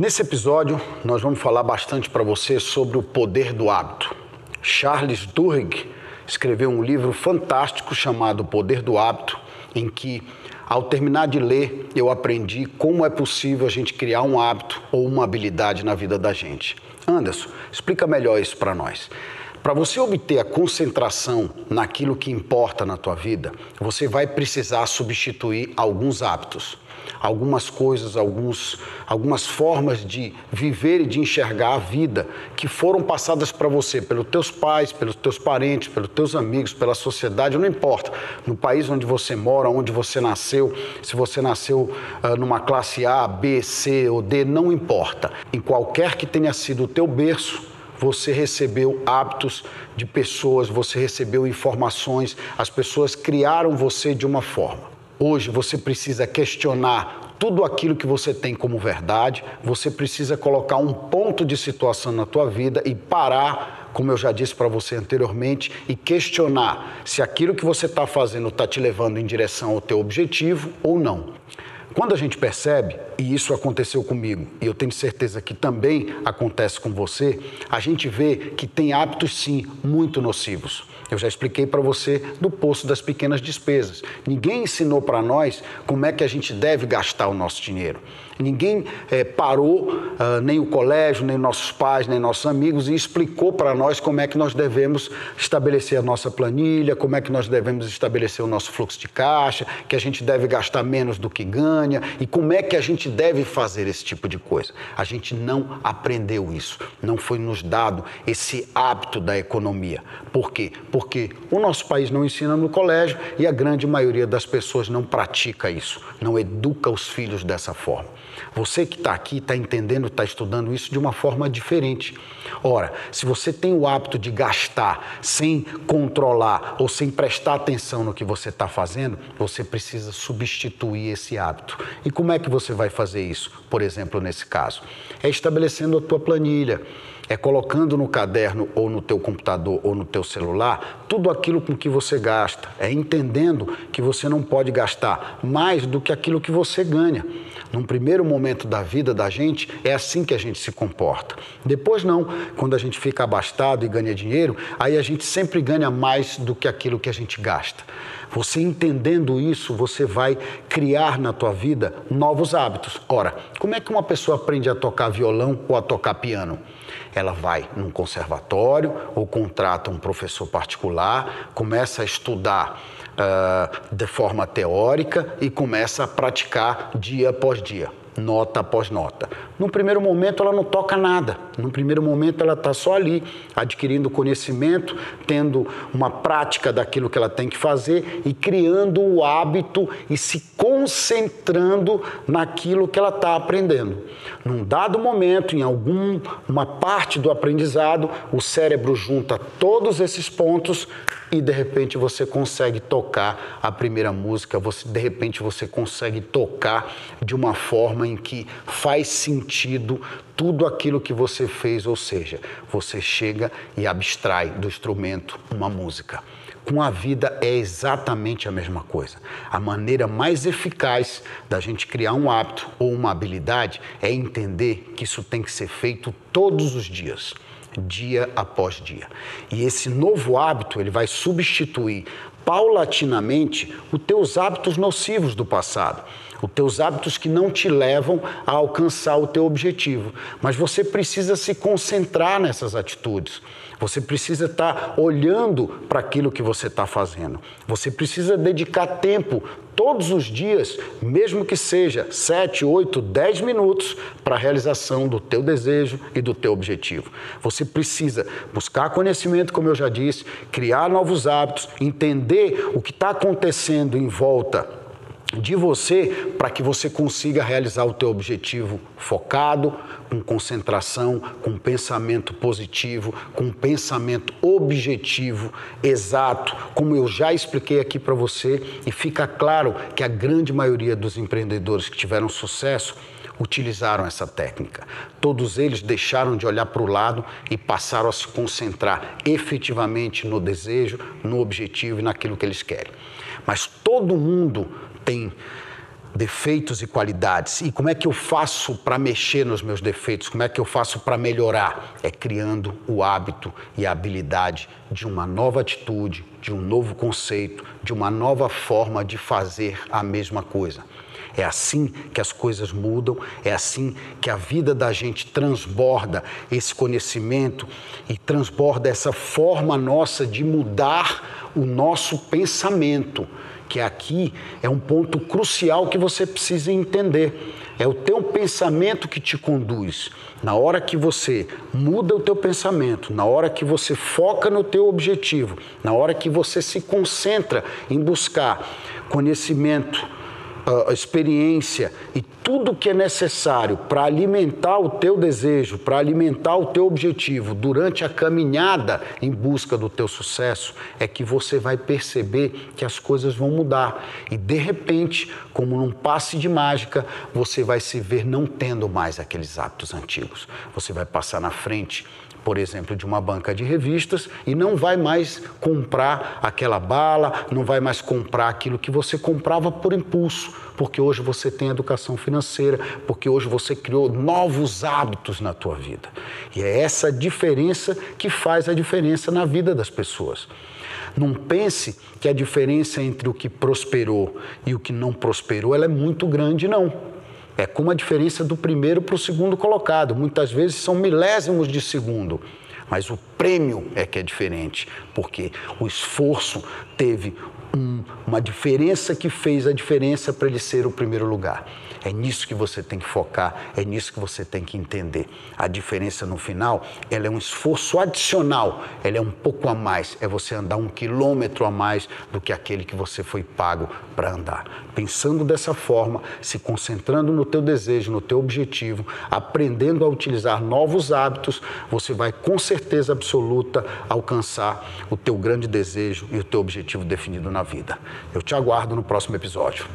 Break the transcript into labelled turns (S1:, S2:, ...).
S1: Nesse episódio, nós vamos falar bastante para você sobre o poder do hábito. Charles Duhigg escreveu um livro fantástico chamado O Poder do Hábito, em que, ao terminar de ler, eu aprendi como é possível a gente criar um hábito ou uma habilidade na vida da gente. Anderson, explica melhor isso para nós. Para você obter a concentração naquilo que importa na tua vida, você vai precisar substituir alguns hábitos algumas coisas, alguns, algumas formas de viver e de enxergar a vida que foram passadas para você pelos teus pais, pelos teus parentes, pelos teus amigos, pela sociedade, não importa. No país onde você mora, onde você nasceu, se você nasceu uh, numa classe A, B, C ou D, não importa. Em qualquer que tenha sido o teu berço, você recebeu hábitos de pessoas, você recebeu informações, as pessoas criaram você de uma forma. Hoje você precisa questionar tudo aquilo que você tem como verdade, você precisa colocar um ponto de situação na tua vida e parar, como eu já disse para você anteriormente, e questionar se aquilo que você está fazendo está te levando em direção ao teu objetivo ou não. Quando a gente percebe, e isso aconteceu comigo, e eu tenho certeza que também acontece com você, a gente vê que tem hábitos sim muito nocivos. Eu já expliquei para você do poço das pequenas despesas. Ninguém ensinou para nós como é que a gente deve gastar o nosso dinheiro. Ninguém é, parou, uh, nem o colégio, nem nossos pais, nem nossos amigos, e explicou para nós como é que nós devemos estabelecer a nossa planilha, como é que nós devemos estabelecer o nosso fluxo de caixa, que a gente deve gastar menos do que ganha e como é que a gente deve fazer esse tipo de coisa. A gente não aprendeu isso, não foi nos dado esse hábito da economia. Por quê? Porque o nosso país não ensina no colégio e a grande maioria das pessoas não pratica isso, não educa os filhos dessa forma. Você que está aqui está entendendo, está estudando isso de uma forma diferente. Ora, se você tem o hábito de gastar sem controlar ou sem prestar atenção no que você está fazendo, você precisa substituir esse hábito. E como é que você vai fazer isso? Por exemplo, nesse caso, é estabelecendo a tua planilha é colocando no caderno ou no teu computador ou no teu celular tudo aquilo com que você gasta, é entendendo que você não pode gastar mais do que aquilo que você ganha. Num primeiro momento da vida da gente, é assim que a gente se comporta. Depois não, quando a gente fica abastado e ganha dinheiro, aí a gente sempre ganha mais do que aquilo que a gente gasta. Você entendendo isso, você vai criar na tua vida novos hábitos. Ora, como é que uma pessoa aprende a tocar violão ou a tocar piano? Ela vai num conservatório ou contrata um professor particular, começa a estudar uh, de forma teórica e começa a praticar dia após dia nota após nota. No primeiro momento, ela não toca nada. No primeiro momento, ela está só ali, adquirindo conhecimento, tendo uma prática daquilo que ela tem que fazer e criando o hábito e se concentrando naquilo que ela está aprendendo. Num dado momento, em alguma parte do aprendizado, o cérebro junta todos esses pontos e de repente você consegue tocar a primeira música, você de repente você consegue tocar de uma forma em que faz sentido tudo aquilo que você fez, ou seja, você chega e abstrai do instrumento uma música. Com a vida é exatamente a mesma coisa. A maneira mais eficaz da gente criar um hábito ou uma habilidade é entender que isso tem que ser feito todos os dias dia após dia. E esse novo hábito, ele vai substituir paulatinamente os teus hábitos nocivos do passado, os teus hábitos que não te levam a alcançar o teu objetivo. Mas você precisa se concentrar nessas atitudes. Você precisa estar olhando para aquilo que você está fazendo. Você precisa dedicar tempo todos os dias, mesmo que seja 7, 8, 10 minutos, para a realização do teu desejo e do teu objetivo. Você precisa buscar conhecimento, como eu já disse, criar novos hábitos, entender o que está acontecendo em volta de você para que você consiga realizar o teu objetivo focado, com concentração, com pensamento positivo, com pensamento objetivo, exato, como eu já expliquei aqui para você, e fica claro que a grande maioria dos empreendedores que tiveram sucesso utilizaram essa técnica. Todos eles deixaram de olhar para o lado e passaram a se concentrar efetivamente no desejo, no objetivo e naquilo que eles querem. Mas todo mundo tem defeitos e qualidades. E como é que eu faço para mexer nos meus defeitos? Como é que eu faço para melhorar? É criando o hábito e a habilidade de uma nova atitude, de um novo conceito, de uma nova forma de fazer a mesma coisa. É assim que as coisas mudam, é assim que a vida da gente transborda esse conhecimento e transborda essa forma nossa de mudar o nosso pensamento que aqui é um ponto crucial que você precisa entender. É o teu pensamento que te conduz. Na hora que você muda o teu pensamento, na hora que você foca no teu objetivo, na hora que você se concentra em buscar conhecimento, uh, experiência e tudo que é necessário para alimentar o teu desejo, para alimentar o teu objetivo durante a caminhada em busca do teu sucesso, é que você vai perceber que as coisas vão mudar e de repente, como num passe de mágica, você vai se ver não tendo mais aqueles hábitos antigos. Você vai passar na frente por exemplo, de uma banca de revistas e não vai mais comprar aquela bala, não vai mais comprar aquilo que você comprava por impulso, porque hoje você tem educação financeira, porque hoje você criou novos hábitos na tua vida. E é essa diferença que faz a diferença na vida das pessoas. Não pense que a diferença entre o que prosperou e o que não prosperou ela é muito grande, não. É como a diferença do primeiro para o segundo colocado. Muitas vezes são milésimos de segundo. Mas o prêmio é que é diferente, porque o esforço teve um, uma diferença que fez a diferença para ele ser o primeiro lugar. É nisso que você tem que focar, é nisso que você tem que entender. A diferença no final, ela é um esforço adicional, ela é um pouco a mais, é você andar um quilômetro a mais do que aquele que você foi pago para andar. Pensando dessa forma, se concentrando no teu desejo, no teu objetivo, aprendendo a utilizar novos hábitos, você vai com certeza absoluta alcançar o teu grande desejo e o teu objetivo definido na vida. Eu te aguardo no próximo episódio.